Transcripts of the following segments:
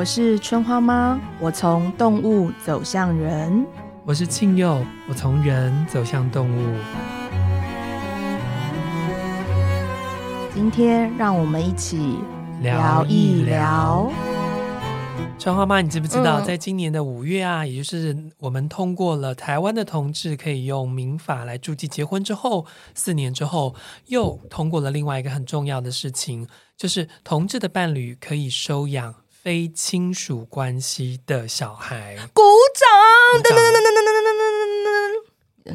我是春花妈，我从动物走向人。我是庆佑，我从人走向动物。今天让我们一起聊一聊。春花妈，你知不知道，嗯、在今年的五月啊，也就是我们通过了台湾的同志可以用民法来注记结婚之后，四年之后，又通过了另外一个很重要的事情，就是同志的伴侣可以收养非亲属关系的小孩。鼓掌！噔噔噔噔噔噔噔噔噔。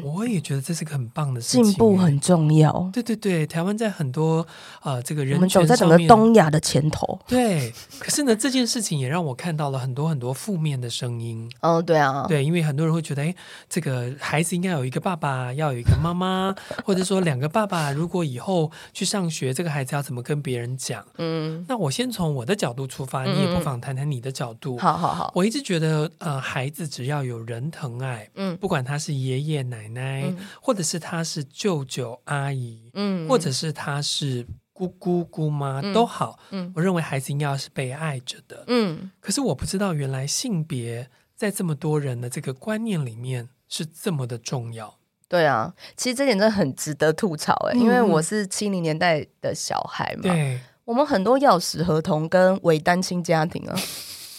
我也觉得这是个很棒的事情，进步很重要。对对对，台湾在很多呃这个人权，我们走在整个东亚的前头。对，可是呢，这件事情也让我看到了很多很多负面的声音。哦，对啊，对，因为很多人会觉得，哎，这个孩子应该有一个爸爸，要有一个妈妈，或者说两个爸爸。如果以后去上学，这个孩子要怎么跟别人讲？嗯，那我先从我的角度出发，你也不妨谈谈你的角度。好好好，我一直觉得，呃，孩子只要有人疼爱，嗯，不管他是爷爷奶。奶奶，嗯、或者是他是舅舅阿姨，嗯，或者是他是姑姑姑妈、嗯、都好，嗯，我认为孩子应该要是被爱着的，嗯。可是我不知道，原来性别在这么多人的这个观念里面是这么的重要。对啊，其实这点真的很值得吐槽哎，嗯、因为我是七零年代的小孩嘛，对，我们很多钥匙合同跟伪单亲家庭啊，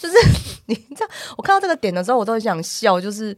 就是 你知道，我看到这个点的时候，我都很想笑，就是。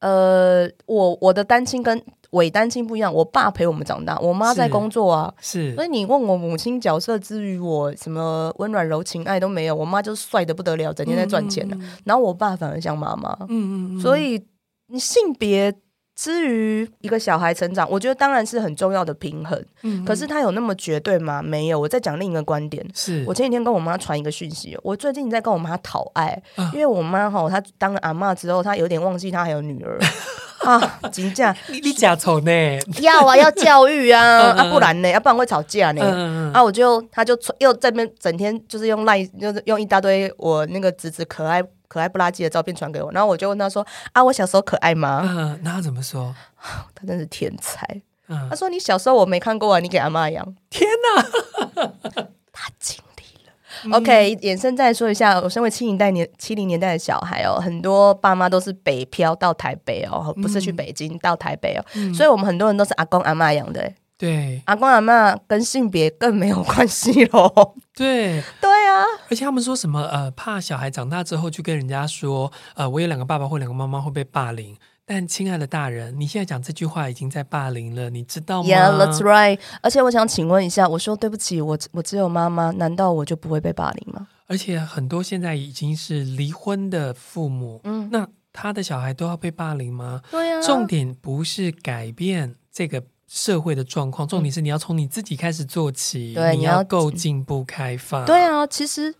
呃，我我的单亲跟伪单亲不一样，我爸陪我们长大，我妈在工作啊，是，所以你问我母亲角色之于我什么温暖柔情爱都没有，我妈就帅的不得了，整天在赚钱的，嗯嗯嗯，然后我爸反而像妈妈，嗯嗯嗯，所以你性别。至于一个小孩成长，我觉得当然是很重要的平衡。嗯，可是他有那么绝对吗？没有。我再讲另一个观点，是我前几天跟我妈传一个讯息，我最近在跟我妈讨爱，啊、因为我妈哈，她当了阿嬷之后，她有点忘记她还有女儿 啊，真假？你你假丑呢？要啊，要教育啊，啊不然呢？要不然会吵架呢？嗯、啊，我就她就又在那边整天就是用赖，就是用一大堆我那个侄子可爱。可爱不拉几的照片传给我，然后我就问他说：“啊，我小时候可爱吗？”嗯，那他怎么说？他真是天才。嗯，他说：“你小时候我没看过啊，你给阿妈养。”天哪，他经历了。嗯、OK，延伸再说一下，我身为七零代年七零年代的小孩哦，很多爸妈都是北漂到台北哦，不是去北京、嗯、到台北哦，嗯、所以我们很多人都是阿公阿妈养的。对，阿公阿妈跟性别更没有关系喽。对，对啊，而且他们说什么呃，怕小孩长大之后去跟人家说，呃，我有两个爸爸或两个妈妈会被霸凌。但亲爱的大人，你现在讲这句话已经在霸凌了，你知道吗？Yeah, that's right。而且我想请问一下，我说对不起，我我只有妈妈，难道我就不会被霸凌吗？而且很多现在已经是离婚的父母，嗯，那他的小孩都要被霸凌吗？对啊。重点不是改变这个。社会的状况，重点是你要从你自己开始做起，对，你要够进步开放。对啊，其实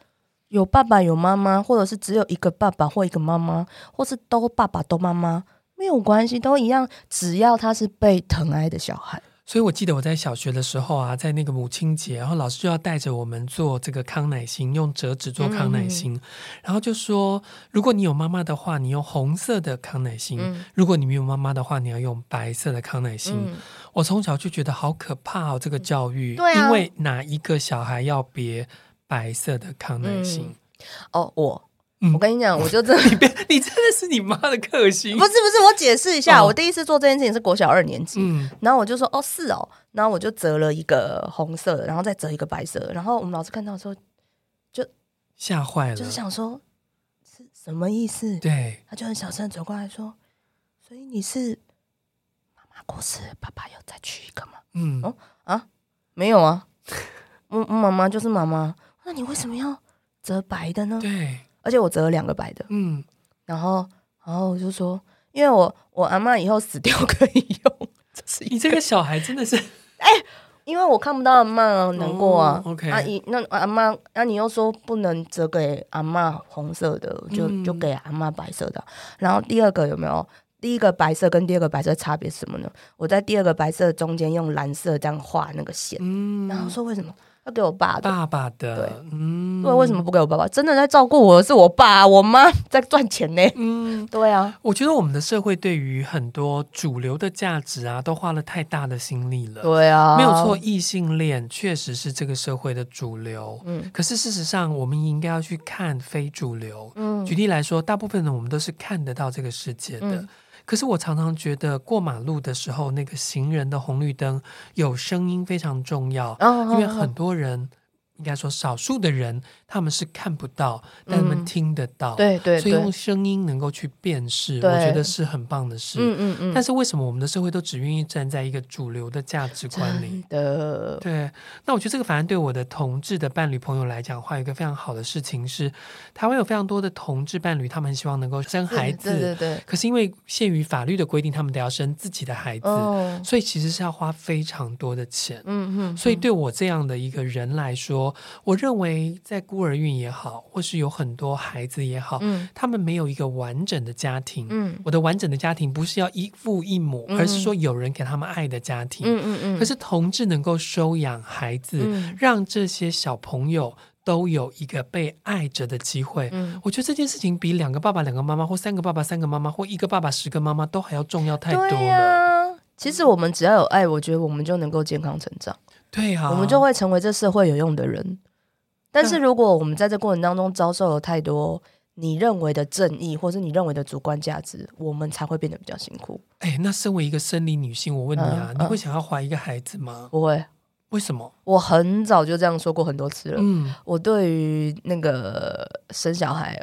有爸爸有妈妈，或者是只有一个爸爸或一个妈妈，或是都爸爸都妈妈，没有关系，都一样，只要他是被疼爱的小孩。所以，我记得我在小学的时候啊，在那个母亲节，然后老师就要带着我们做这个康乃馨，用折纸做康乃馨，然后就说，如果你有妈妈的话，你用红色的康乃馨；嗯、如果你没有妈妈的话，你要用白色的康乃馨。嗯、我从小就觉得好可怕哦，这个教育，对啊、因为哪一个小孩要别白色的康乃馨？嗯、哦，我。嗯、我跟你讲，我就真的，你别，你真的是你妈的克星。不是不是，我解释一下，哦、我第一次做这件事情是国小二年级，嗯、然后我就说哦是哦，然后我就折了一个红色的，然后再折一个白色的，然后我们老师看到的时候就吓坏了，就是想说是什么意思？对，他就很小声走过来说，所以你是妈妈过世，爸爸要再娶一个吗？嗯哦啊，没有啊，嗯妈妈就是妈妈，那你为什么要折白的呢？对。而且我折了两个白的，嗯，然后，然后我就说，因为我我阿嬷以后死掉可以用，这是你这个小孩真的是，哎，因为我看不到阿嬷难过啊，哦，OK，阿姨，那阿嬷，那你又说不能折给阿嬷红色的，就就给阿嬷白色的。然后第二个有没有？第一个白色跟第二个白色差别是什么呢？我在第二个白色中间用蓝色这样画那个线，嗯，然后说为什么？要给我爸的，爸爸的，对，嗯，对，为什么不给我爸爸？真的在照顾我的是我爸，我妈在赚钱呢。嗯，对啊，我觉得我们的社会对于很多主流的价值啊，都花了太大的心力了。对啊，没有错，异性恋确实是这个社会的主流。嗯，可是事实上，我们应该要去看非主流。嗯，举例来说，大部分的我们都是看得到这个世界的。嗯可是我常常觉得过马路的时候，那个行人的红绿灯有声音非常重要，因为很多人。应该说，少数的人他们是看不到，但他们听得到，对对，所以用声音能够去辨识，我觉得是很棒的事。嗯嗯嗯。但是为什么我们的社会都只愿意站在一个主流的价值观里？的对。那我觉得这个反而对我的同志的伴侣朋友来讲的话，有一个非常好的事情是，台湾有非常多的同志伴侣，他们希望能够生孩子，对对对。可是因为限于法律的规定，他们得要生自己的孩子，所以其实是要花非常多的钱。嗯嗯。所以对我这样的一个人来说，我认为，在孤儿院也好，或是有很多孩子也好，嗯，他们没有一个完整的家庭。嗯，我的完整的家庭不是要一父一母，嗯，而是说有人给他们爱的家庭。嗯嗯嗯。可是同志能够收养孩子，嗯，让这些小朋友都有一个被爱着的机会。嗯，我觉得这件事情比两个爸爸、两个妈妈，或三个爸爸、三个妈妈，或一个爸爸、十个妈妈都还要重要太多了。啊，其实我们只要有爱，我觉得我们就能够健康成长。对啊，我们就会成为这社会有用的人。但是，如果我们在这过程当中遭受了太多你认为的正义，或是你认为的主观价值，我们才会变得比较辛苦。哎，那身为一个生理女性，我问你啊，嗯、你会想要怀一个孩子吗？不会。为什么？我很早就这样说过很多次了。嗯，我对于那个生小孩，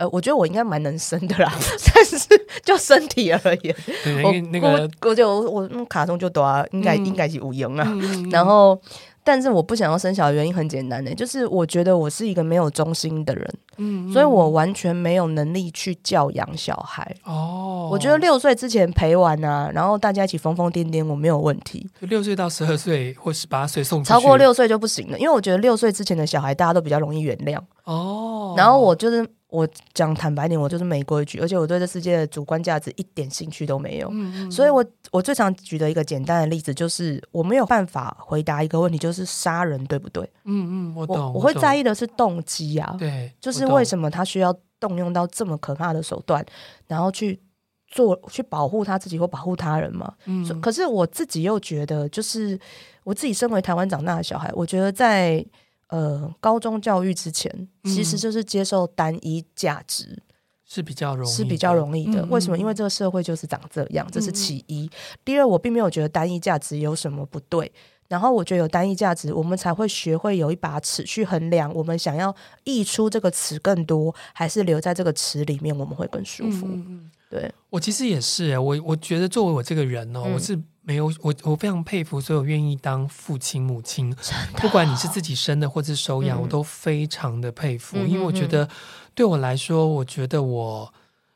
呃，我觉得我应该蛮能生的啦，但是就身体而言，我那个我就我，卡通就多啊，应该、嗯、应该是无用啊，嗯、然后。但是我不想要生小孩的原因很简单的，就是我觉得我是一个没有忠心的人，嗯，所以我完全没有能力去教养小孩。哦，我觉得六岁之前陪玩啊，然后大家一起疯疯癫癫，我没有问题。六岁到十二岁或十八岁送，超过六岁就不行了，因为我觉得六岁之前的小孩大家都比较容易原谅。哦，然后我就是。我讲坦白点，我就是没规矩，而且我对这世界的主观价值一点兴趣都没有。嗯嗯，所以我我最常举的一个简单的例子就是，我没有办法回答一个问题，就是杀人对不对？嗯嗯，我懂。我，我会在意的是动机啊，对，就是为什么他需要动用到这么可怕的手段，然后去做去保护他自己或保护他人嘛。嗯，可是我自己又觉得，就是我自己身为台湾长大的小孩，我觉得在。呃，高中教育之前，其实就是接受单一价值、嗯、是比较容易，是比较容易的。嗯、为什么？因为这个社会就是长这样，这是其一。嗯、第二，我并没有觉得单一价值有什么不对。然后，我觉得有单一价值，我们才会学会有一把尺去衡量，我们想要溢出这个词更多，还是留在这个词里面，我们会更舒服。嗯、对，我其实也是，我我觉得作为我这个人呢、我是。没有我，我非常佩服所有愿意当父亲母亲，不管你是自己生的或是收养，嗯、我都非常的佩服。嗯、因为我觉得对我来说，我觉得我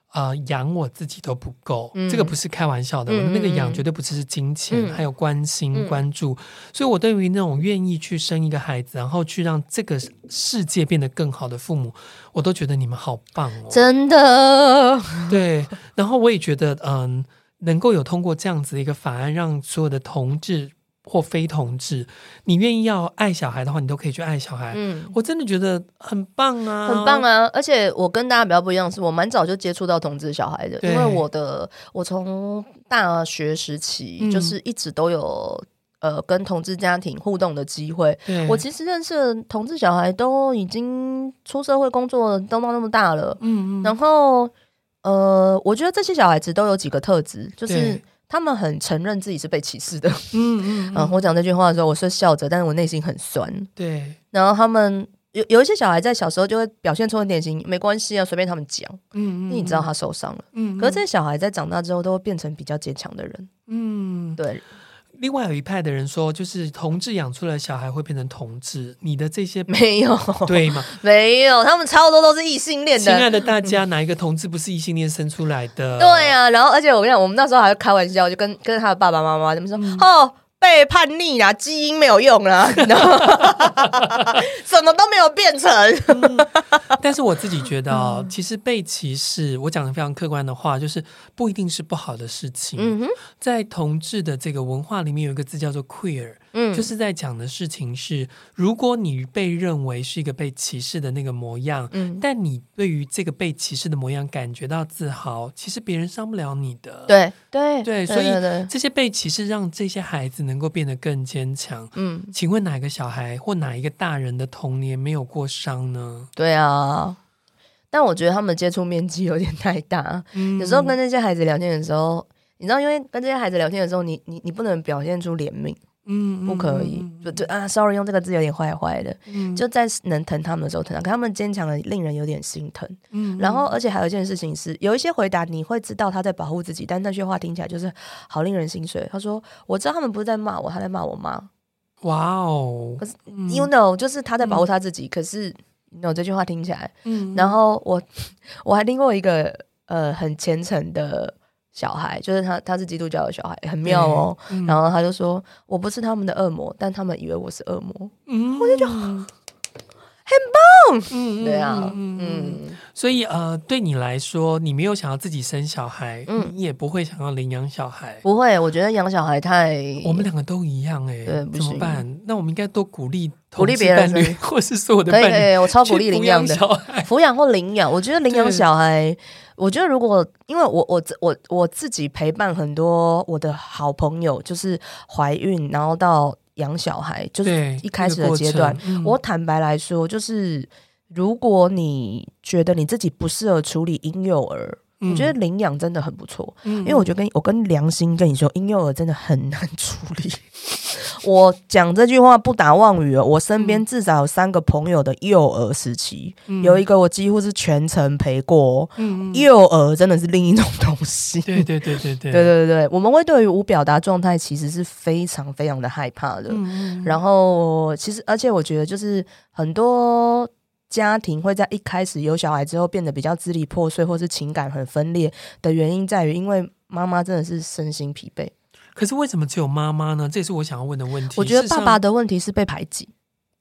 啊、呃、养我自己都不够，嗯、这个不是开玩笑的。嗯、我那个养绝对不只是金钱，嗯、还有关心、嗯、关注。所以，我对于那种愿意去生一个孩子，然后去让这个世界变得更好的父母，我都觉得你们好棒哦！真的，对。然后我也觉得，嗯。能够有通过这样子一个法案，让所有的同志或非同志，你愿意要爱小孩的话，你都可以去爱小孩。嗯，我真的觉得很棒啊，很棒啊！而且我跟大家比较不一样，是我蛮早就接触到同志小孩的，因为我的我从大学时期就是一直都有、嗯、呃跟同志家庭互动的机会。我其实认识的同志小孩都已经出社会工作，都到那么大了。嗯嗯，然后。呃，我觉得这些小孩子都有几个特质，就是他们很承认自己是被歧视的。嗯嗯，嗯，我讲这句话的时候，我是笑着，但是我内心很酸。对，然后他们有有一些小孩在小时候就会表现出很典型，没关系啊，随便他们讲。嗯嗯，你知道他受伤了。嗯，可是这些小孩在长大之后都会变成比较坚强的人。嗯，对。另外有一派的人说，就是同志养出来的小孩会变成同志，你的这些 没有对吗？没有，他们超多都是异性恋的。亲爱的大家，哪一个同志不是异性恋生出来的？对呀、啊，然后而且我跟你讲，我们那时候还会开玩笑，就跟跟他的爸爸妈妈他们说，嗯、哦。被叛逆啦，基因没有用了，什么都没有变成。嗯、但是我自己觉得哦，嗯、其实被歧视，我讲的非常客观的话，就是不一定是不好的事情。在同志的这个文化里面，有一个字叫做 queer。嗯，就是在讲的事情是，如果你被认为是一个被歧视的那个模样，嗯，但你对于这个被歧视的模样感觉到自豪，其实别人伤不了你的。对对对，所以这些被歧视让这些孩子能够变得更坚强。嗯，请问哪个小孩或哪一个大人的童年没有过伤呢？对啊。但我觉得他们接触面积有点太大，嗯、有时候跟那些孩子聊天的时候，你知道，因为跟这些孩子聊天的时候，你你你不能表现出怜悯，嗯，不可以，就就啊，sorry，用这个字有点坏坏的，嗯，就在能疼他们的时候疼他，可他们坚强的令人有点心疼，嗯，然后而且还有一件事情是，有一些回答你会知道他在保护自己，但那句话听起来就是好令人心碎。他说：“我知道他们不是在骂我，他在骂我妈。”哇哦，可是 you know，就是他在保护他自己，嗯、可是。有这句话听起来，嗯，然后我 我还听过一个呃很虔诚的小孩，就是他他是基督教的小孩，很妙哦。嗯、然后他就说：“我不是他们的恶魔，但他们以为我是恶魔。”嗯，我就觉得很棒。嗯，对啊，嗯。嗯所以呃，对你来说，你没有想要自己生小孩，嗯，你也不会想要领养小孩，不会。我觉得养小孩太……我们两个都一样哎，对，怎么办？那我们应该多鼓励鼓励别人，或是说我的伴侣，可以可以，我超鼓励领养的，抚养或领养。我觉得领养小孩，对我觉得如果因为我我我我自己陪伴很多我的好朋友，就是怀孕然后到养小孩，就是一开始的阶段，嗯、我坦白来说，就是。如果你觉得你自己不适合处理婴幼儿，嗯、我觉得领养真的很不错，嗯、因为我觉得跟我跟良心跟你说，婴幼儿真的很难处理。我讲这句话不打妄语哦，我身边至少有三个朋友的幼儿时期，嗯、有一个我几乎是全程陪过。嗯、幼儿真的是另一种东西。对对对对 对对对对，我们会对于无表达状态其实是非常非常的害怕的。嗯、然后其实，而且我觉得就是很多。家庭会在一开始有小孩之后变得比较支离破碎，或是情感很分裂的原因在于，因为妈妈真的是身心疲惫。可是为什么只有妈妈呢？这也是我想要问的问题。我觉得爸爸的问题是被排挤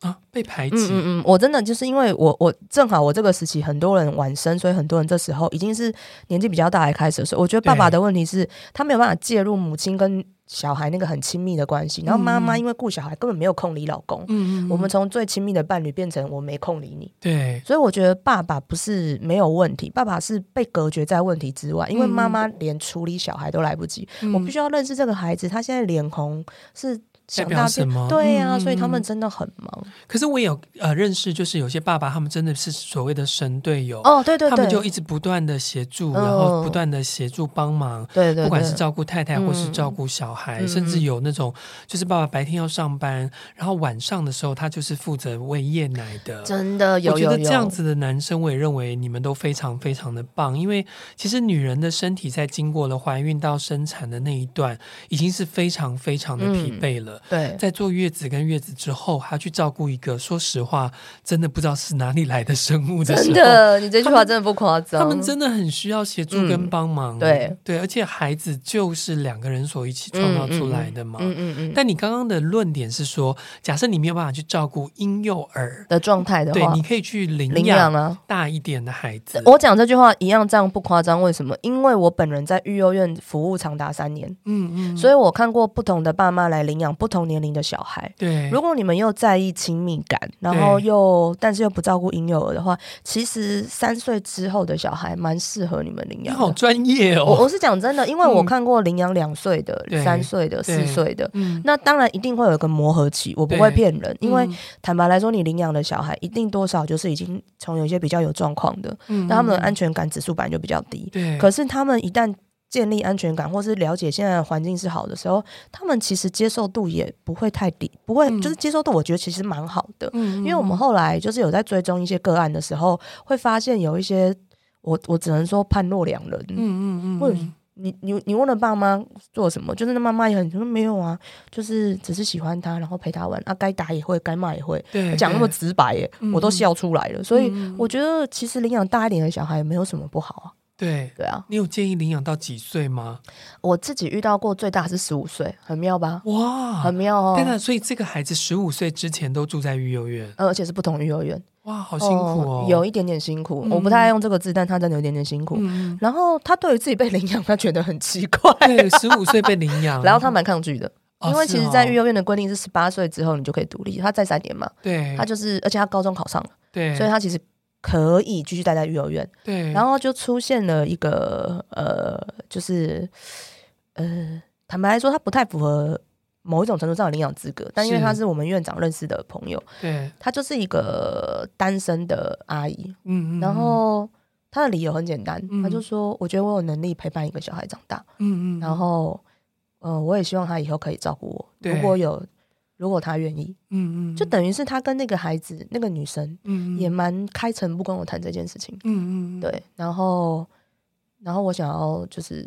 啊，被排挤。嗯嗯嗯，我真的就是因为我我正好我这个时期很多人晚生，所以很多人这时候已经是年纪比较大来开始的时候，我觉得爸爸的问题是他没有办法介入母亲跟。小孩那个很亲密的关系，然后妈妈因为顾小孩根本没有空理老公。嗯，我们从最亲密的伴侣变成我没空理你。对，所以我觉得爸爸不是没有问题，爸爸是被隔绝在问题之外，因为妈妈连处理小孩都来不及。嗯，我必须要认识这个孩子，他现在脸红是。代表什么？对呀、啊，嗯、所以他们真的很忙。可是我也有呃认识，就是有些爸爸，他们真的是所谓的神队友哦，对对对，他们就一直不断的协助，哦、然后不断的协助帮忙，对，对对，不管是照顾太太或是照顾小孩，嗯、甚至有那种就是爸爸白天要上班，然后晚上的时候他就是负责喂夜奶的，真的有，有，有。我觉得这样子的男生，我也认为你们都非常非常的棒，因为其实女人的身体在经过了怀孕到生产的那一段，已经是非常非常的疲惫了，嗯、对，在坐。月子跟月子之后，还要去照顾一个，说实话，真的不知道是哪里来的生物的时候。真的，你这句话真的不夸张。他们真的很需要协助跟帮忙。嗯、对对，而且孩子就是两个人所一起创造出来的嘛。嗯嗯嗯。嗯嗯嗯，但你刚刚的论点是说，假设你没有办法去照顾婴幼儿的状态的话，对，你可以去领养啊，大一点的孩子。我讲这句话一样，这样不夸张。为什么？因为我本人在育幼院服务长达三年。嗯嗯。所以我看过不同的爸妈来领养不同年龄的小孩。对，如果你们又在意亲密感，然后又但是又不照顾婴幼儿的话，其实三岁之后的小孩蛮适合你们领养。你好专业哦！我我是讲真的，因为我看过领养两岁的、嗯、三岁的、四岁的，嗯、那当然一定会有一个磨合期，我不会骗人。因为坦白来说，你领养的小孩一定多少就是已经从有些比较有状况的，嗯、那他们的安全感指数本来就比较低。对，可是他们一旦建立安全感，或是了解现在的环境是好的时候，他们其实接受度也不会太低，不会、嗯、就是接受度，我觉得其实蛮好的。嗯，因为我们后来就是有在追踪一些个案的时候，会发现有一些我我只能说判若两人。嗯嗯嗯，或者你你你问了爸妈做什么，就是那妈妈也很说没有啊，就是只是喜欢他，然后陪他玩啊，该打也会，该骂也会，对，讲那么直白耶，嗯、我都笑出来了。嗯、所以我觉得其实领养大一点的小孩也没有什么不好啊。对对啊，你有建议领养到几岁吗？我自己遇到过最大是十五岁，很妙吧？哇，很妙哦！对的，所以这个孩子十五岁之前都住在育幼院，而且是不同育幼院。哇，好辛苦哦，有一点点辛苦。我不太爱用这个字，但他真的有点点辛苦。然后他对于自己被领养，他觉得很奇怪。对，十五岁被领养，然后他蛮抗拒的。因为其实，在育幼院的规定是十八岁之后你就可以独立，他再三年嘛。对，他就是，而且他高中考上了，对，所以他其实可以继续待在育幼院。对，然后就出现了一个呃，就是呃，坦白来说，他不太符合某一种程度上的领养资格，但因为他是我们院长认识的朋友，对，他就是一个单身的阿姨，嗯嗯，然后他的理由很简单，他就说，我觉得我有能力陪伴一个小孩长大，嗯嗯，然后。呃，我也希望他以后可以照顾我。如果有，如果他愿意，嗯嗯，就等于是他跟那个孩子，那个女生，嗯，也蛮开诚不跟我谈这件事情，嗯嗯，对。然后，然后我想要就是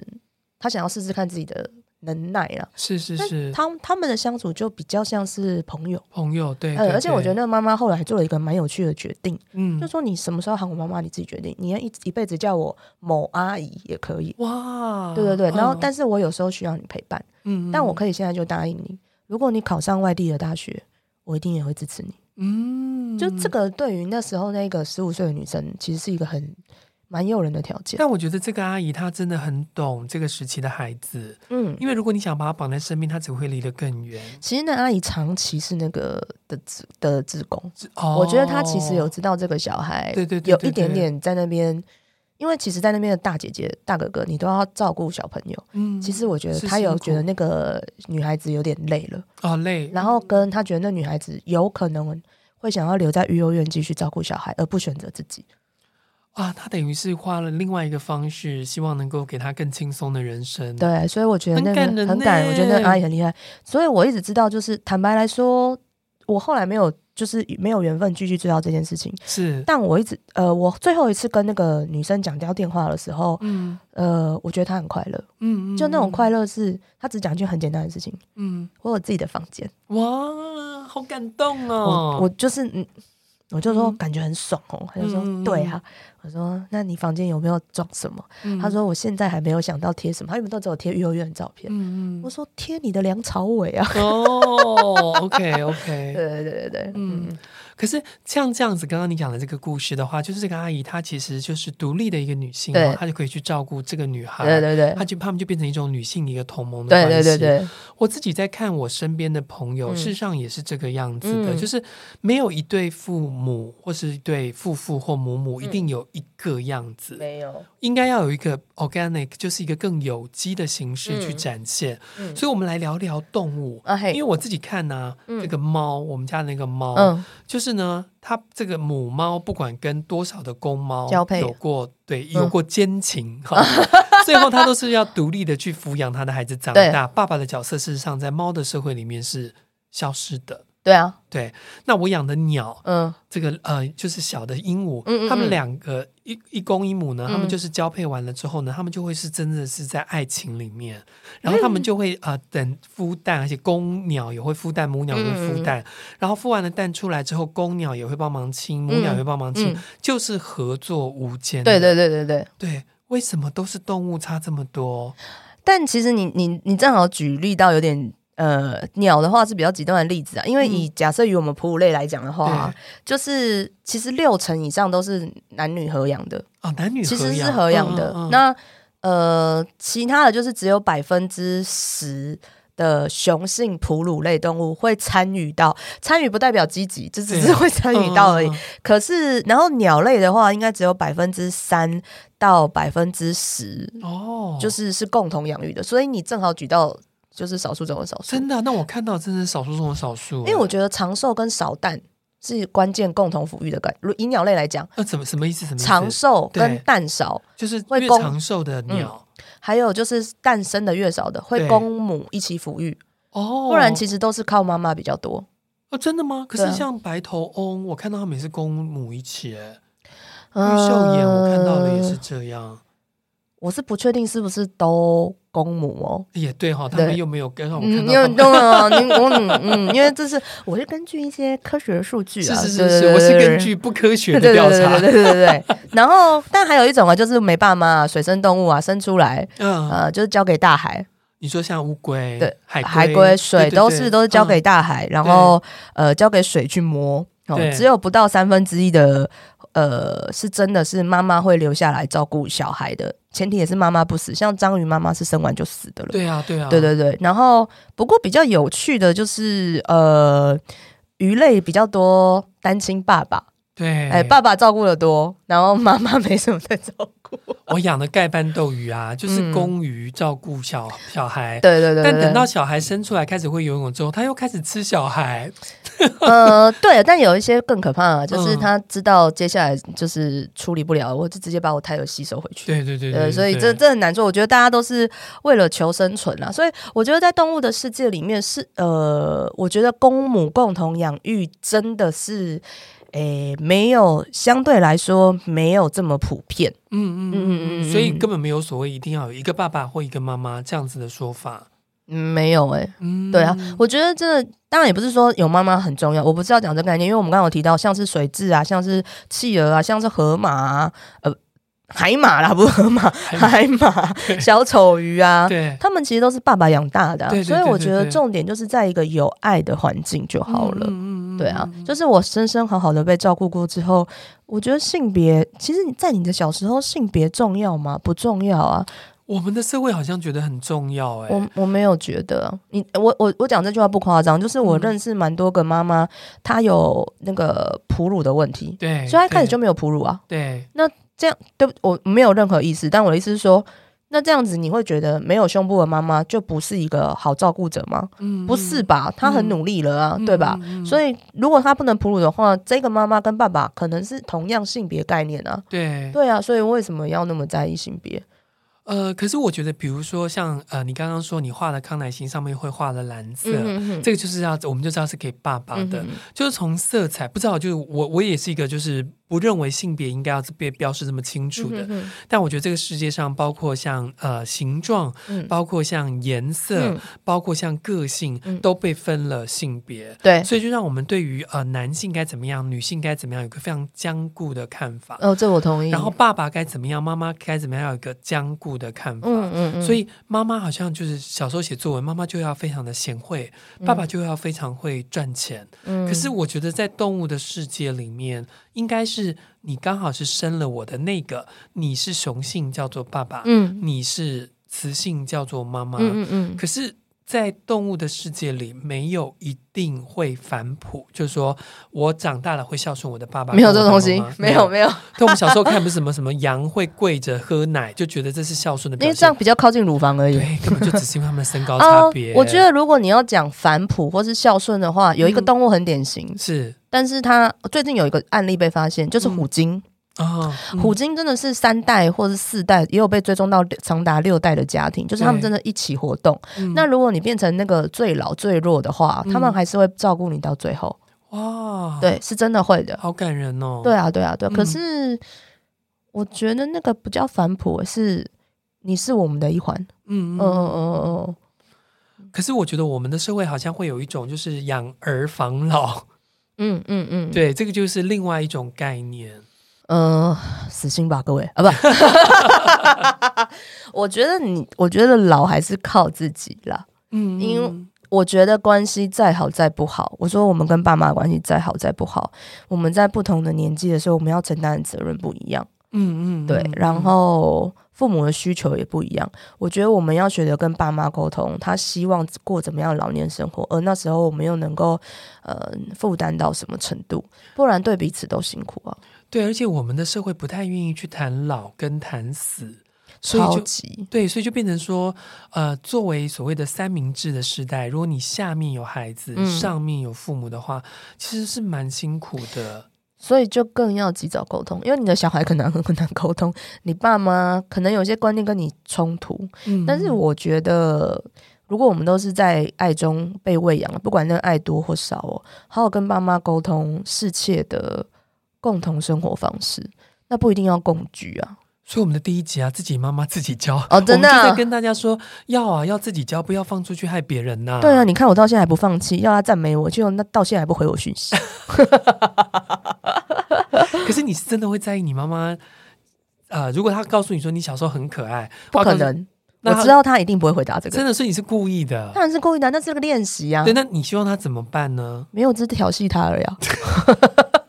他想要试试看自己的能耐啦，是是是。他他们的相处就比较像是朋友，朋友对。呃，而且我觉得那个妈妈后来还做了一个蛮有趣的决定，嗯，就说你什么时候喊我妈妈，你自己决定。你要一一辈子叫我某阿姨也可以。哇，对对对。然后，但是我有时候需要你陪伴。嗯，但我可以现在就答应你，如果你考上外地的大学，我一定也会支持你。嗯，就这个对于那时候那个十五岁的女生，其实是一个很蛮诱人的条件。但我觉得这个阿姨她真的很懂这个时期的孩子，嗯，因为如果你想把她绑在身边，她只会离得更远。其实那阿姨长期是那个的志的职工，哦，我觉得她其实有知道这个小孩，对对对，有一点点在那边。因为其实，在那边的大姐姐、大哥哥，你都要照顾小朋友。嗯，其实我觉得他有觉得那个女孩子有点累了啊，累。然后跟他觉得那女孩子有可能会想要留在育幼院继续照顾小孩，而不选择自己。啊，他等于是花了另外一个方式，希望能够给他更轻松的人生。对，所以我觉得那个很感人，很感。我觉得那个阿姨很厉害。所以我一直知道，就是坦白来说，我后来没有。就是没有缘分继续知道这件事情，是。但我一直呃，我最后一次跟那个女生讲掉电话的时候，嗯，呃，我觉得她很快乐，嗯，就那种快乐是她只讲一句很简单的事情，嗯，我有自己的房间，哇，好感动哦，我，我就是嗯。我就说感觉很爽哦，嗯、他就说、嗯、对啊，我说那你房间有没有装什么？嗯、他说我现在还没有想到贴什么，他原本都只有贴育幼院的照片。嗯嗯，我说贴你的梁朝伟啊。哦，OK OK，对对对对对，嗯。嗯可是像这样子，刚刚你讲的这个故事的话，就是这个阿姨她其实就是独立的一个女性，对。她就可以去照顾这个女孩，对。对对，她就他们就变成一种女性的一个同盟的关系。对对。对对，我自己在看我身边的朋友，嗯、事实上也是这个样子的，嗯、就是没有一对父母或是一对父父或母母一定有一个样子，嗯、没有，应该要有一个 organic，就是一个更有机的形式去展现。嗯、所以，我们来聊聊动物，啊、因为我自己看呢、这个猫，我们家的那个猫，嗯、就是。是呢，它这个母猫不管跟多少的公猫交配有过，对，有过奸情，哈、最后它都是要独立的去抚养它的孩子长大。爸爸的角色事实上在猫的社会里面是消失的。对啊，对。那我养的鸟，嗯，这个呃，就是小的鹦鹉，嗯嗯嗯，他们两个一一公一母呢，他们就是交配完了之后呢，他们就会是真的是在爱情里面，然后他们就会呃等孵蛋，而且公鸟也会孵蛋，母鸟也会孵蛋，然后孵完了蛋出来之后，公鸟也会帮忙亲，母鸟也会帮忙亲，就是合作无间。对对对对对对，为什么都是动物差这么多？但其实你你你正好举例到有点。呃，鸟的话是比较极端的例子啊，因为以假设以我们哺乳类来讲的话，嗯、就是其实六成以上都是男女合养的哦，男女其实是合养的。嗯嗯嗯、那呃，其他的就是只有百分之十的雄性哺乳类动物会参与到，参与不代表积极，就只是会参与到而已。可是，然后鸟类的话，应该只有百分之三到百分之十哦，就是是共同养育的。所以你正好举到。就是少数中的少数，真的？那我看到真的是少数中的少数。因为我觉得长寿跟少蛋是关键共同抚育的感。如以鸟类来讲，那怎么什么意思？什么？长寿跟蛋少，就是越长寿的鸟，嗯，还有就是蛋生的越少的，会公母一起抚育。哦，不然其实都是靠妈妈比较多。哦，真的吗？可是像白头翁，我看到他们也是公母一起。哎，嗯，玉秀妍，我看到的也是这样。我是不确定是不是都公母哦，也对哈，他们又没有跟上我看到。因为懂了，你我嗯，因为这是我是根据一些科学的数据啊，是是是，我是根据不科学的调查，对对对对。然后，但还有一种啊，就是没爸妈，水生动物啊，生出来，嗯呃，就是交给大海。你说像乌龟，对，海海龟，水都是都是交给大海，然后呃，交给水去摸。哦，只有不到三分之一的，呃，是真的是妈妈会留下来照顾小孩的，前提也是妈妈不死。像章鱼妈妈是生完就死的了。对啊，对啊，对对对。然后，不过比较有趣的就是，呃，鱼类比较多单亲爸爸。对，哎，爸爸照顾的多，然后妈妈没什么在照顾。我养的盖斑斗鱼啊，就是公鱼照顾小、嗯、小孩。对对对，对。但等到小孩生出来开始会游泳之后，他又开始吃小孩。呃，对，但有一些更可怕的，就是他知道接下来就是处理不了，我就直接把我胎儿吸收回去。对对对对，对。所以这这很难做。我觉得大家都是为了求生存啊，所以我觉得在动物的世界里面是呃，我觉得公母共同养育真的是。诶，没有，相对来说没有这么普遍。嗯嗯嗯嗯，所以根本没有所谓一定要有一个爸爸或一个妈妈这样子的说法。嗯，没有诶，嗯，对啊，我觉得这当然也不是说有妈妈很重要，我不是要讲这个概念，因为我们刚刚有提到像是水蛭啊，像是企鹅啊，像是河马啊，呃。海马啦，不是河马，海马、小丑鱼啊，对，他们其实都是爸爸养大的，所以我觉得重点就是在一个有爱的环境就好了。嗯嗯对啊，就是我生生好好的被照顾过之后，我觉得性别，其实你，在你的小时候，性别重要吗？不重要啊。我们的社会好像觉得很重要，欸，哎，我我没有觉得。你我我我讲这句话不夸张，就是我认识蛮多个妈妈，她有那个哺乳的问题，对，所以她一开始就没有哺乳啊。对，那。这样对我没有任何意思，但我的意思是说，那这样子你会觉得没有胸部的妈妈就不是一个好照顾者吗？嗯，不是吧？她很努力了啊，嗯、对吧？嗯嗯、所以如果她不能哺乳的话，这个妈妈跟爸爸可能是同样性别概念啊。对，对啊，所以为什么要那么在意性别？呃，可是我觉得，比如说像呃，你刚刚说你画的康乃馨上面会画的蓝色，这个就是要我们就知道是给爸爸的，嗯、就是从色彩不知道，就是我我也是一个就是。不认为性别应该要被标示这么清楚的，但我觉得这个世界上，包括像呃形状，嗯、包括像颜色，嗯、包括像个性，嗯、都被分了性别。对，所以就让我们对于呃男性该怎么样，女性该怎么样，有个非常坚固的看法。哦，这我同意。然后爸爸该怎么样，妈妈该怎么样，有一个坚固的看法。嗯嗯，嗯所以妈妈好像就是小时候写作文，妈妈就要非常的贤惠，爸爸就要非常会赚钱。嗯。可是我觉得在动物的世界里面。应该是你刚好是生了我的那个，你是雄性叫做爸爸，嗯，你是雌性叫做妈妈，嗯嗯嗯。可是，在动物的世界里，没有一定会反哺，就是说我长大了会孝顺我的爸爸，没有这个东西，没有没有。但我们小时候看不是什么什么羊会跪着喝奶，就觉得这是孝顺的因为这样比较靠近乳房而已，对，根本就只是因为他们的身高 差别。我觉得如果你要讲反哺或是孝顺的话，有一个动物很典型是。但是他最近有一个案例被发现，就是虎鲸啊，嗯、虎鲸真的是三代或者四代，也有被追踪到长达六代的家庭，就是他们真的一起活动。嗯、那如果你变成那个最老最弱的话，嗯、他们还是会照顾你到最后。哇，对，是真的会的，好感人哦。对啊，对啊，对。嗯、可是我觉得那个不叫反哺，是你是我们的一环。嗯嗯嗯嗯嗯。可是我觉得我们的社会好像会有一种就是养儿防老。嗯嗯嗯，对，这个就是另外一种概念。嗯、呃，死心吧，各位啊！不，我觉得你，我觉得老还是靠自己啦。嗯，因为我觉得关系再好再不好，我说我们跟爸妈关系再好再不好，我们在不同的年纪的时候，我们要承担的责任不一样。嗯嗯，对，然后。父母的需求也不一样，我觉得我们要学着跟爸妈沟通，他希望过怎么样的老年生活，而那时候我们又能够呃负担到什么程度，不然对彼此都辛苦啊。对，而且我们的社会不太愿意去谈老跟谈死，所以就对，所以就变成说，呃，作为所谓的三明治的时代，如果你下面有孩子，嗯、上面有父母的话，其实是蛮辛苦的。所以就更要及早沟通，因为你的小孩可能很难沟通，你爸妈可能有些观念跟你冲突。嗯，但是我觉得，如果我们都是在爱中被喂养，不管那爱多或少哦，好好跟爸妈沟通，适切的共同生活方式，那不一定要共居啊。所以我们的第一集啊，自己妈妈自己教哦，真的、啊、我们就在跟大家说，要啊，要自己教，不要放出去害别人呐、啊。对啊，你看我到现在还不放弃，要他赞美我，就那到现在还不回我讯息。可是你是真的会在意你妈妈？呃，如果她告诉你说你小时候很可爱，不可能。我知道他一定不会回答这个，真的是你是故意的，当然是故意的，那是个练习啊。对，那你希望他怎么办呢？没有，只是调戏他而已。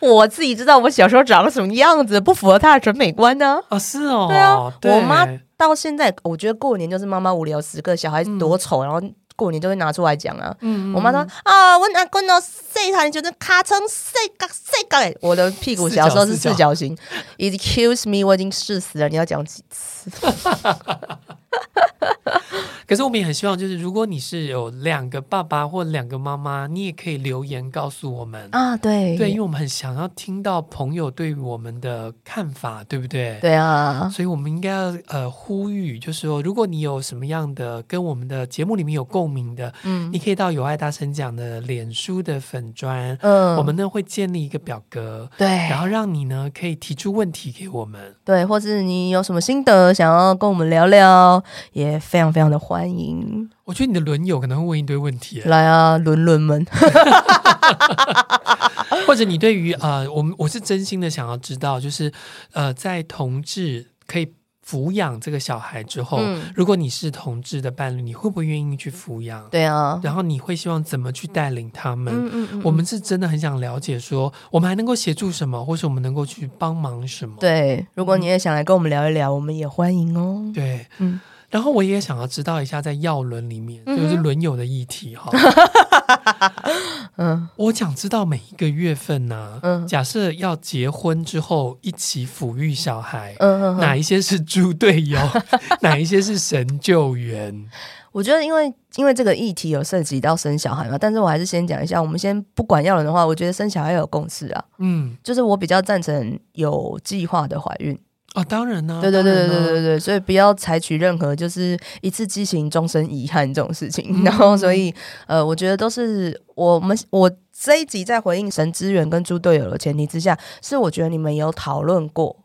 我自己知道我小时候长得什么样子，不符合他的审美观呢？啊，是哦，对啊，对我妈到现在，我觉得过年就是妈妈无聊时刻，小孩子多丑，嗯、然后。过年就会拿出来讲啊，嗯、我妈说啊，我阿公哦，细汉就是卡成细角细角诶，我的屁股小时候是四角形。Excuse me，我已经试死了，你要讲几次？可是我们也很希望，就是如果你是有两个爸爸或两个妈妈，你也可以留言告诉我们。啊。对。对，因为我们很想要听到朋友对于我们的看法，对不对？对啊，所以我们应该要呃呼吁，就是说，如果你有什么样的跟我们的节目里面有共鸣的，嗯，你可以到有爱大声讲的脸书的粉砖，嗯，我们呢会建立一个表格，对，然后让你呢可以提出问题给我们，对，或是你有什么心得想要跟我们聊聊，也非常非常的欢迎。我觉得你的轮友可能会问一堆问题，来啊，轮轮们，或者你对于呃，我们我是真心的想要知道，就是呃，在同志可以抚养这个小孩之后，嗯、如果你是同志的伴侣，你会不会愿意去抚养？对啊，然后你会希望怎么去带领他们？嗯嗯嗯、我们是真的很想了解，说我们还能够协助什么，或是我们能够去帮忙什么？对，如果你也想来跟我们聊一聊，嗯、我们也欢迎哦。对，嗯。然后我也想要知道一下，在药轮里面，嗯、就是轮友的议题哈。嗯，我想知道每一个月份呢、啊，嗯，假设要结婚之后一起抚育小孩，哪一些是猪队友，哪一些是神救援？我觉得，因为因为这个议题有涉及到生小孩嘛，但是我还是先讲一下，我们先不管药轮的话，我觉得生小孩要有共识啊，嗯，就是我比较赞成有计划的怀孕。啊、哦，当然呢、啊，对对对对对对对，所以不要采取任何就是一次激情终身遗憾这种事情。嗯、然后，所以呃，我觉得都是我们我这一集在回应神支援跟猪队友的前提之下，是我觉得你们有讨论过，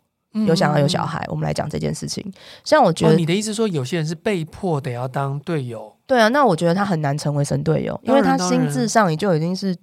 有想要有小孩，嗯、我们来讲这件事情。像我觉得、哦、你的意思说，有些人是被迫得要当队友，对啊，那我觉得他很难成为神队友，因为他心智上也就已经是。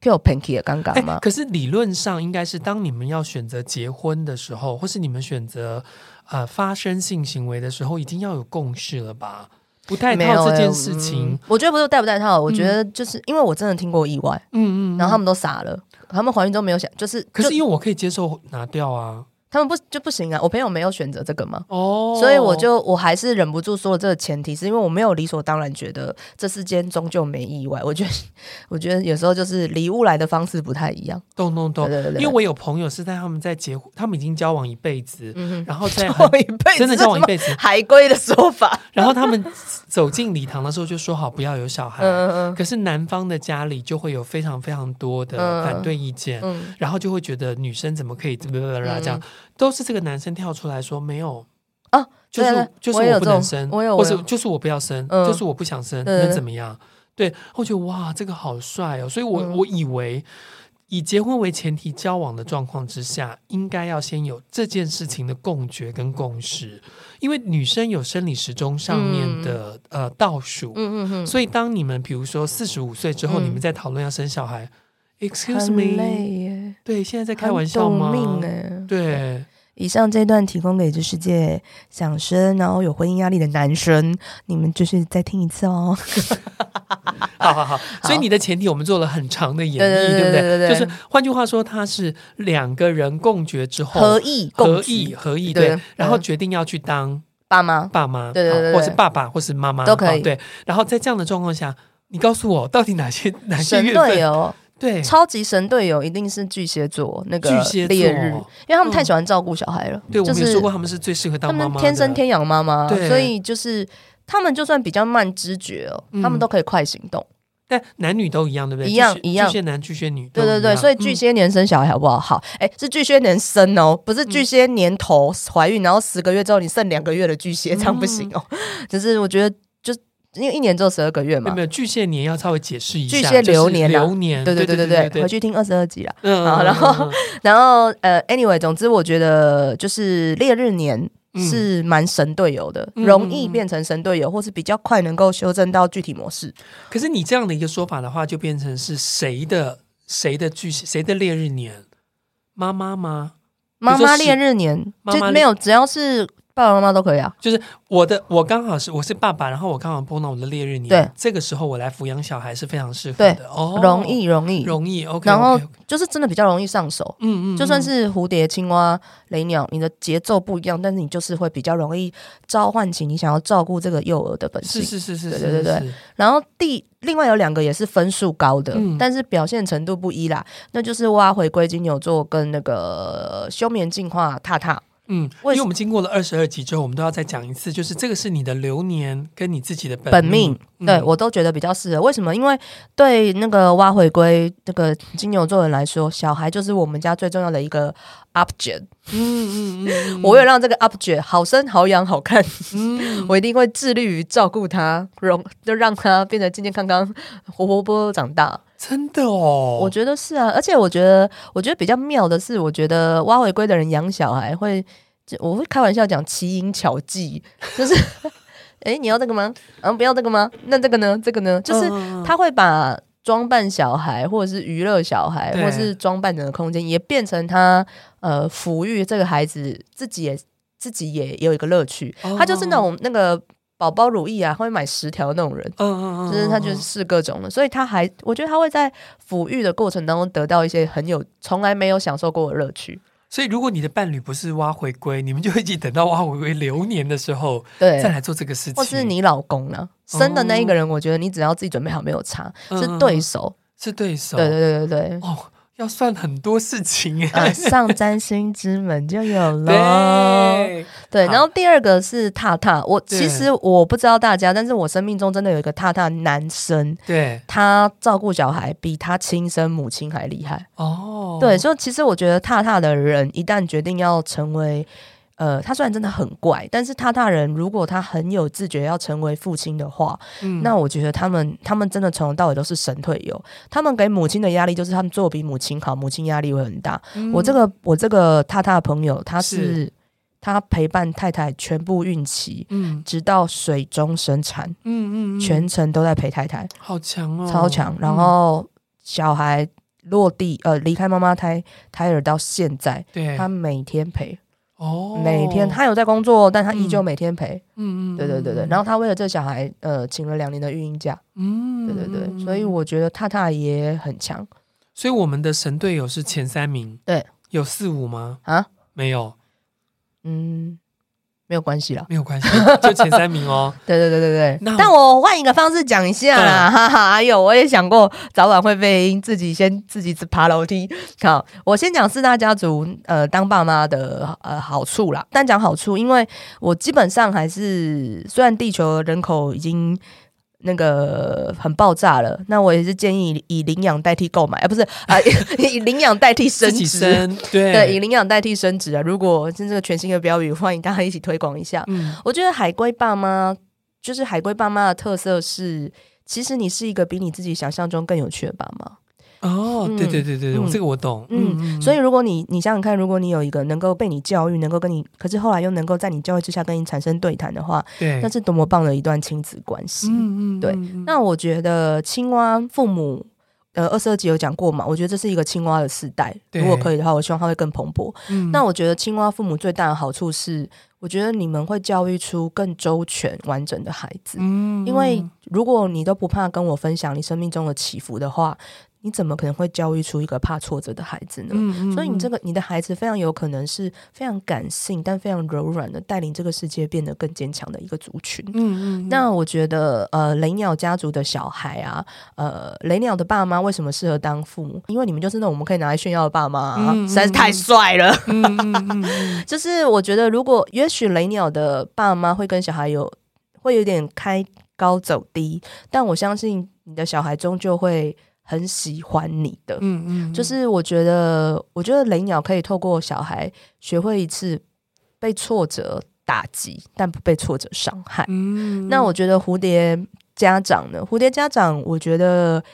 给我 pinky 的尴尬吗？欸？可是理论上应该是，当你们要选择结婚的时候，或是你们选择呃发生性行为的时候，已经要有共识了吧？不带套这件事情，我觉得不是带不带套，我觉得就是因为我真的听过意外，嗯嗯，然后他们都傻了，他们怀孕都没有想，就是可是因为我可以接受拿掉啊。他们不就不行啊？我朋友没有选择这个嘛，哦，所以我就我还是忍不住说了这个前提，是因为我没有理所当然觉得这世间终究没意外。我觉得，我觉得有时候就是礼物来的方式不太一样。懂懂懂，对对对。因为我有朋友是在他们在结婚，他们已经交往一辈子，嗯、哼然后在 交往一辈子，真的交往一辈子，海归的说法。然后他们走进礼堂的时候就说好不要有小孩，嗯嗯，可是男方的家里就会有非常非常多的反对意见，嗯，嗯然后就会觉得女生怎么可以这样。都是这个男生跳出来说没有啊，就是就是我不能生，我有，或者就是我不要生，就是我不想生，能怎么样？对，我觉得哇，这个好帅哦！所以我我以为以结婚为前提交往的状况之下，应该要先有这件事情的共觉跟共识，因为女生有生理时钟上面的呃倒数，嗯嗯嗯，所以当你们比如说四十五岁之后，你们在讨论要生小孩。Excuse me，对，现在在开玩笑吗？对，以上这段提供给这世界想生然后有婚姻压力的男生，你们就是再听一次哦。好 好好，所以你的前提我们做了很长的演绎，对不对？就是换句话说，他是两个人共决之后合意、合意、合意，对，然后决定要去当爸妈、爸妈，对对对，或是爸爸或是妈妈都可以。对，然后在这样的状况下，你告诉我到底哪些哪些月份？对，超级神队友一定是巨蟹座那个烈日，因为他们太喜欢照顾小孩了。对，我们说过他们是最适合当妈妈，他们天生天养妈妈，所以就是他们就算比较慢知觉哦，他们都可以快行动。但男女都一样，对不对？一样一样，巨蟹男、巨蟹女，对对对。所以巨蟹年生小孩好不好？好，哎，是巨蟹年生哦，不是巨蟹年头怀孕，然后十个月之后你剩两个月的巨蟹，这样不行哦。只是我觉得。因为一年只有十二个月嘛，有没有巨蟹年要稍微解释一下？巨蟹流年，流年，对对对对对，回去听二十二集了。嗯，然后 然后呃，anyway，总之我觉得就是烈日年是蛮神队友的，容易变成神队友，或是比较快能够修正到具体模式。可是你这样的一个说法的话，就变成是谁的谁的巨蟹谁的烈日年？妈妈吗？妈妈烈日年就没有，只要是。爸爸妈妈都可以啊。就是我的，我刚好是我是爸爸，然后我刚好碰到我的烈日年，对，这个时候我来抚养小孩是非常适合的，哦，容易容易。容易，OK，然后就是真的比较容易上手，嗯嗯，就算是蝴蝶、青蛙、雷鸟，你的节奏不一样，但是你就是会比较容易召唤起你想要照顾这个幼儿的本性，是是是是，对对对对。然后第另外有两个也是分数高的，但是表现程度不一啦，那就是蛙回归金牛座跟那个休眠进化踏踏。嗯，因为我们经过了二十二集之后，我们都要再讲一次，就是这个是你的流年跟你自己的本命，本命，嗯、对我都觉得比较适合。为什么？因为对那个挖回归那个金牛座人来说，小孩就是我们家最重要的一个 object。嗯嗯嗯，嗯我为了让这个 object 好生好养好看，嗯，我一定会致力于照顾它，容就让它变得健健康康、活活泼泼长大。真的哦，我觉得是啊，而且我觉得，我觉得比较妙的是，我觉得挖回归的人养小孩会，我会开玩笑讲奇淫巧技，就是，哎，你要这个吗？啊，不要这个吗？那这个呢？这个呢？就是他会把装扮小孩，或者是娱乐小孩，或者是装扮的空间，也变成他呃抚育这个孩子，自己也自己也有一个乐趣。他就是那种那个。宝宝乳液啊，会买十条那种人，嗯嗯嗯，就是他就是试各种的，所以他还我觉得他会在抚育的过程当中得到一些很有从来没有享受过的乐趣。所以如果你的伴侣不是挖回归，你们就一起等到挖回归流年的时候，对，再来做这个事情。或是你老公呢？生的那一个人，我觉得你只要自己准备好，没有差，是对手，是对手，对对对对对。哦。要算很多事情哎、呃，上占星之门就有了。对，对，然后第二个是踏踏，我其实我不知道大家，但是我生命中真的有一个踏踏男生，对，他照顾小孩比他亲生母亲还厉害哦。对，所以其实我觉得踏踏的人一旦决定要成为。呃，他虽然真的很怪，但是踏踏人如果他很有自觉要成为父亲的话，嗯，那我觉得他们他们真的从头到尾都是神队友。他们给母亲的压力就是他们做比母亲好，母亲压力会很大。嗯、我这个我这个踏踏的朋友，他是，是他陪伴太太全部孕期，嗯，直到水中生产，嗯嗯，嗯，全程都在陪太太，好强哦，超强。然后小孩落地，呃，离开妈妈胎胎儿到现在，对，他每天陪。哦，每天他有在工作，但他依旧每天陪。嗯嗯，对对对对。然后他为了这小孩，呃，请了两年的育婴假。嗯，对对对。所以我觉得踏踏也很强。所以我们的神队友是前三名。对，有四五吗？啊，没有。嗯。没有关系啦，没有关系，就前三名哦。对对对对对，那但我换一个方式讲一下啦，哈哈。哎呦，我也想过早晚会被自己先自己爬楼梯。好，我先讲四大家族，呃，当爸妈的呃好处啦。但讲好处，因为我基本上还是，虽然地球人口已经。那个很爆炸了，那我也是建议以领养代替购买，啊不是啊，以领养代替升值，对，以领养代替升值啊。如果是这个全新的标语，欢迎大家一起推广一下。嗯，我觉得海龟爸妈就是海龟爸妈的特色是，其实你是一个比你自己想象中更有趣的爸妈。哦，对对对对对，嗯、这个我懂。嗯，嗯，所以如果你你想想看，如果你有一个能够被你教育，能够跟你，可是后来又能够在你教育之下跟你产生对谈的话，对，那是多么棒的一段亲子关系。嗯嗯，对。那我觉得青蛙父母，呃，二十二集有讲过嘛？我觉得这是一个青蛙的世代。如果可以的话，我希望它会更蓬勃。嗯，那我觉得青蛙父母最大的好处是，我觉得你们会教育出更周全完整的孩子。嗯，因为如果你都不怕跟我分享你生命中的起伏的话。你怎么可能会教育出一个怕挫折的孩子呢？嗯嗯嗯，所以你这个你的孩子非常有可能是非常感性但非常柔软的，带领这个世界变得更坚强的一个族群。嗯嗯，嗯，那我觉得呃雷鸟家族的小孩啊，呃雷鸟的爸妈为什么适合当父母？因为你们就是那种我们可以拿来炫耀的爸妈啊，实在是太帅了。就是我觉得如果也许雷鸟的爸妈会跟小孩有会有点开高走低，但我相信你的小孩终究会。很喜欢你的，嗯嗯，就是我觉得，我觉得雷鸟可以透过小孩学会一次被挫折打击，但不被挫折伤害。嗯，那我觉得蝴蝶家长呢？蝴蝶家长，我觉得。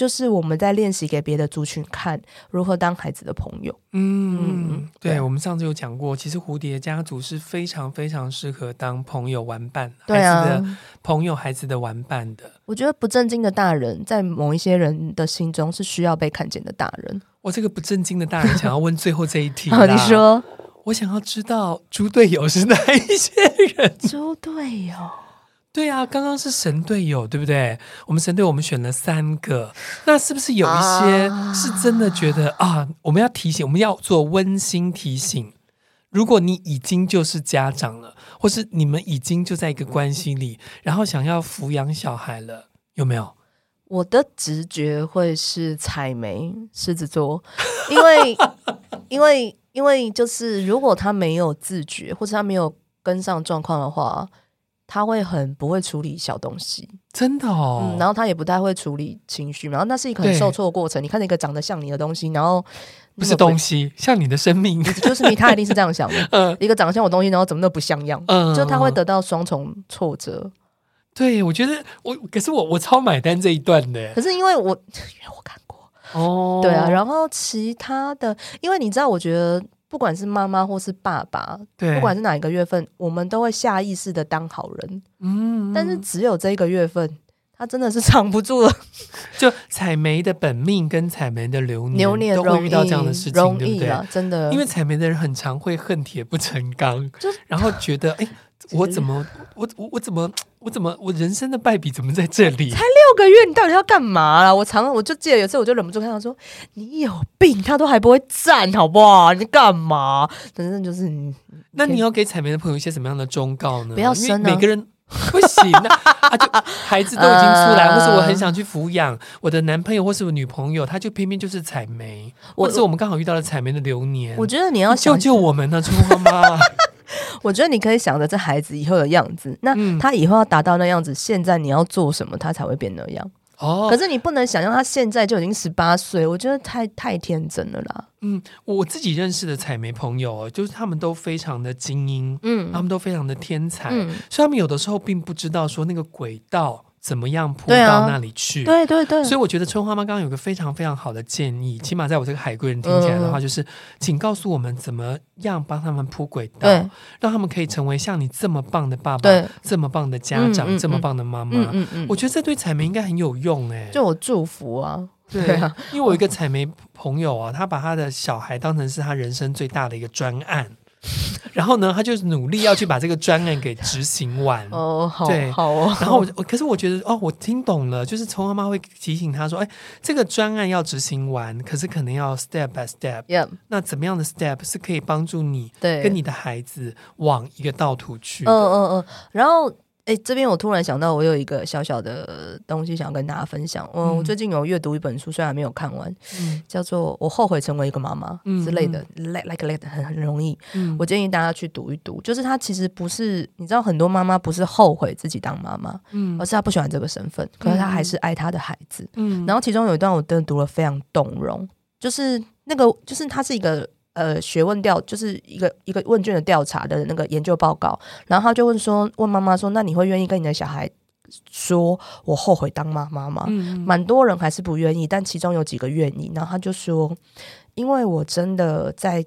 就是我们在练习给别的族群看如何当孩子的朋友。嗯，嗯对，对我们上次有讲过，其实蝴蝶家族是非常非常适合当朋友玩伴，对啊，孩子的朋友、孩子的玩伴的。我觉得不正经的大人，在某一些人的心中是需要被看见的大人。我这个不正经的大人，想要问最后这一题。好，你说。我想要知道猪队友是哪一些人？猪队友。对啊，刚刚是神队友，对不对？我们神队友我们选了三个，那是不是有一些是真的觉得啊，啊？我们要提醒，我们要做温馨提醒。如果你已经就是家长了，或是你们已经就在一个关系里，然后想要抚养小孩了，有没有？我的直觉会是采梅狮子座，因为 因为因为就是如果他没有自觉，或者他没有跟上状况的话。他会很不会处理小东西，真的哦。嗯，然后他也不太会处理情绪，然后那是一个很受挫的过程。你看那个长得像你的东西，然后不是东西，像你的生命，就 是你。他一定是这样想的。嗯，一个长得像我东西，然后怎么都不像样，嗯，就他会得到双重挫折。对，我觉得我，可是我我超买单这一段的。可是因为我 因为我看过哦，对啊。然后其他的，因为你知道，我觉得。不管是妈妈或是爸爸，对，不管是哪一个月份，我们都会下意识的当好人。嗯，但是只有这一个月份，他真的是藏不住了。就采梅的本命跟采梅的流年，流年都会遇到这样的事情，对不对？真的，因为采梅的人很常会恨铁不成钢，就然后觉得哎。诶我怎么，我我我怎么，我怎么，我人生的败笔怎么在这里？才六个月，你到底要干嘛啦？我常，我就记得有次，我就忍不住看到说：“你有病，他都还不会站，好不好？你干嘛？”反正就是你。那你要给彩梅的朋友一些什么样的忠告呢？不要生啊！每个人不行啊！啊，就 孩子都已经出来，或是我很想去抚养我的男朋友或是我女朋友，他就偏偏就是采梅，或是我们刚好遇到了采梅的流年。我觉得你要救救我们呢，春花妈。我觉得你可以想着这孩子以后的样子，那他以后要达到那样子，嗯、现在你要做什么，他才会变那样。哦，可是你不能想象他现在就已经十八岁，我觉得太太天真了啦。嗯，我自己认识的采梅朋友，就是他们都非常的精英，嗯，他们都非常的天才，嗯、所以他们有的时候并不知道说那个轨道。怎么样铺到那里去？对对对，所以我觉得春花妈刚刚有个非常非常好的建议，起码在我这个海归人听起来的话，就是请告诉我们怎么样帮他们铺轨道，让他们可以成为像你这么棒的爸爸，这么棒的家长，这么棒的妈妈。我觉得这对彩梅应该很有用哎，就我祝福啊，对啊，因为我一个采梅朋友啊，他把他的小孩当成是他人生最大的一个专案。然后呢，他就努力要去把这个专案给执行完。哦，好，对，好哦。然后我，可是我觉得，哦，我听懂了，就是从妈妈会提醒他说，哎，这个专案要执行完，可是可能要 step by step。那怎么样的 step 是可以帮助你跟你的孩子往一个道途去？嗯嗯嗯。然后。哎，这边我突然想到，我有一个小小的东西想要跟大家分享。我最近有阅读一本书，虽然没有看完，嗯、叫做《我后悔成为一个妈妈》之类的，like like like 很很容易。嗯、我建议大家去读一读。就是他其实不是，你知道，很多妈妈不是后悔自己当妈妈，嗯，而是她不喜欢这个身份，可是她还是爱她的孩子。嗯，然后其中有一段我真的读了非常动容，就是那个，就是他是一个。呃，学问调就是一个一个问卷的调查的那个研究报告，然后他就问说，问妈妈说，那你会愿意跟你的小孩说，我后悔当妈妈吗？嗯，蛮多人还是不愿意，但其中有几个愿意。然后他就说，因为我真的在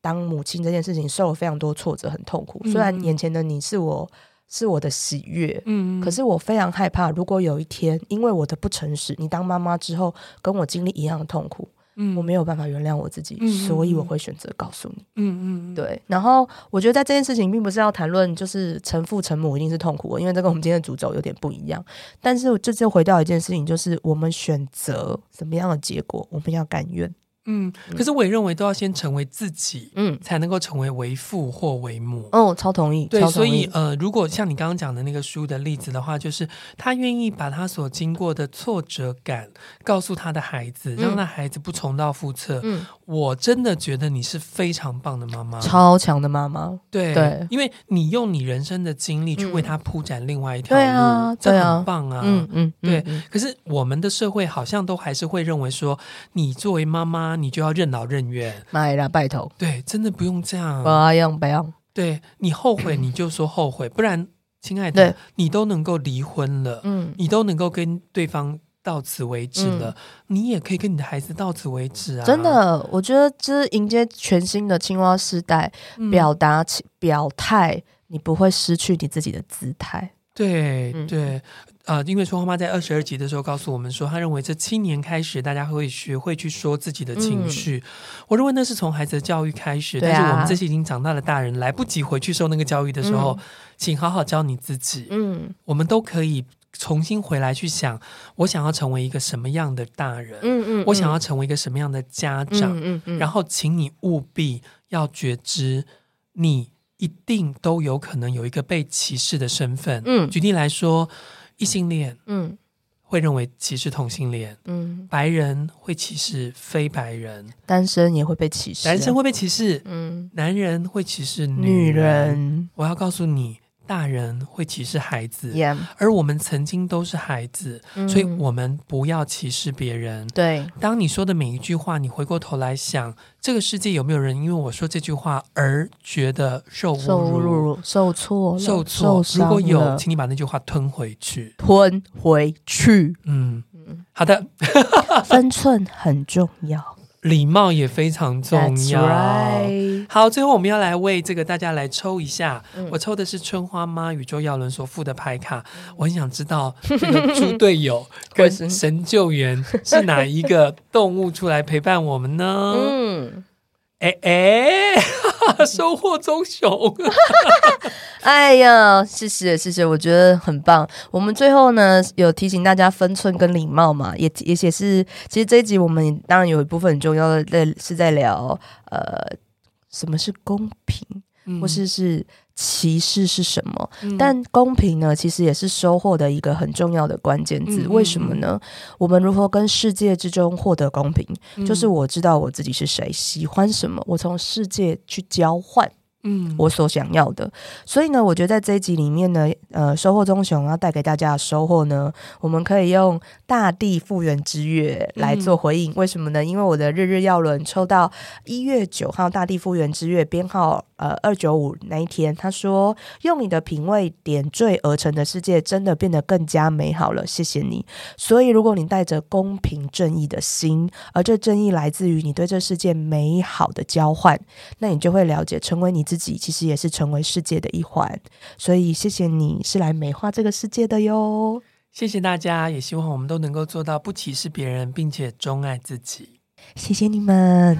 当母亲这件事情受了非常多挫折，很痛苦。虽然眼前的你是我是我的喜悦，嗯，可是我非常害怕，如果有一天因为我的不诚实，你当妈妈之后跟我经历一样的痛苦。嗯，我没有办法原谅我自己，嗯、所以我会选择告诉你。嗯嗯，对。然后我觉得在这件事情，并不是要谈论就是成父成母一定是痛苦的，因为这跟我们今天的主轴有点不一样。但是这就回到一件事情，就是我们选择什么样的结果，我们要甘愿。嗯，可是我也认为都要先成为自己，嗯，才能够成为为父或为母。哦，超同意。对，所以呃，如果像你刚刚讲的那个书的例子的话，就是他愿意把他所经过的挫折感告诉他的孩子，让他孩子不重蹈覆辙。嗯，我真的觉得你是非常棒的妈妈，超强的妈妈。对对，因为你用你人生的经历去为他铺展另外一条路，对啊，这很棒啊。嗯嗯，对。可是我们的社会好像都还是会认为说，你作为妈妈。你就要任劳任怨，买了拜托。对，真的不用这样，不用不用。对，你后悔你就说后悔，不然，亲爱的，你都能够离婚了，嗯，你都能够跟对方到此为止了，你也可以跟你的孩子到此为止啊！真的，我觉得就是迎接全新的青蛙时代，表达表态，你不会失去你自己的姿态。对对。啊、呃，因为说花妈在二十二集的时候告诉我们说，她认为这七年开始，大家会学会去说自己的情绪。嗯、我认为那是从孩子的教育开始，但是我们这些已经长大的大人来不及回去受那个教育的时候，嗯、请好好教你自己。嗯，我们都可以重新回来去想，我想要成为一个什么样的大人？嗯嗯，我想要成为一个什么样的家长？嗯嗯，嗯，然后，请你务必要觉知你。一定都有可能有一个被歧视的身份。嗯，举例来说，异性恋，嗯，会认为歧视同性恋，嗯，白人会歧视非白人，单身也会被歧视，男生会被歧视，嗯，男人会歧视女人。女人，我要告诉你。大人会歧视孩子，Yeah. 而我们曾经都是孩子，嗯，所以我们不要歧视别人。对，当你说的每一句话，你回过头来想，这个世界有没有人因为我说这句话而觉得受侮辱、受挫、受挫？如果有，请你把那句话吞回去，吞回去。嗯嗯，好的，分寸很重要。礼貌也非常重要。Right. 好，最后我们要来为这个大家来抽一下。嗯、我抽的是春花妈宇宙耀伦所附的牌卡。我很想知道这个猪队友 跟神救援是哪一个动物出来陪伴我们呢？嗯。哎哎，收获棕熊！哎呀，谢谢谢谢，我觉得很棒。我们最后呢有提醒大家分寸跟礼貌嘛，也也也是，其实这一集我们当然有一部分很重要的在是在聊呃什么是公平，嗯、或是是。歧视是什么？嗯、但公平呢？其实也是收获的一个很重要的关键字。嗯、为什么呢？我们如何跟世界之中获得公平？嗯、就是我知道我自己是谁，喜欢什么，我从世界去交换。嗯，我所想要的，所以呢，我觉得在这一集里面呢，呃，收获棕熊要带给大家的收获呢，我们可以用大地复原之月来做回应。嗯、为什么呢？因为我的日日要轮抽到一月九号大地复原之月编号呃二九五那一天，他说用你的品味点缀而成的世界真的变得更加美好了，谢谢你。所以如果你带着公平正义的心，而这正义来自于你对这世界美好的交换，那你就会了解成为你。自己其实也是成为世界的一环，所以谢谢你是来美化这个世界的哟。谢谢大家，也希望我们都能够做到不歧视别人，并且钟爱自己。谢谢你们。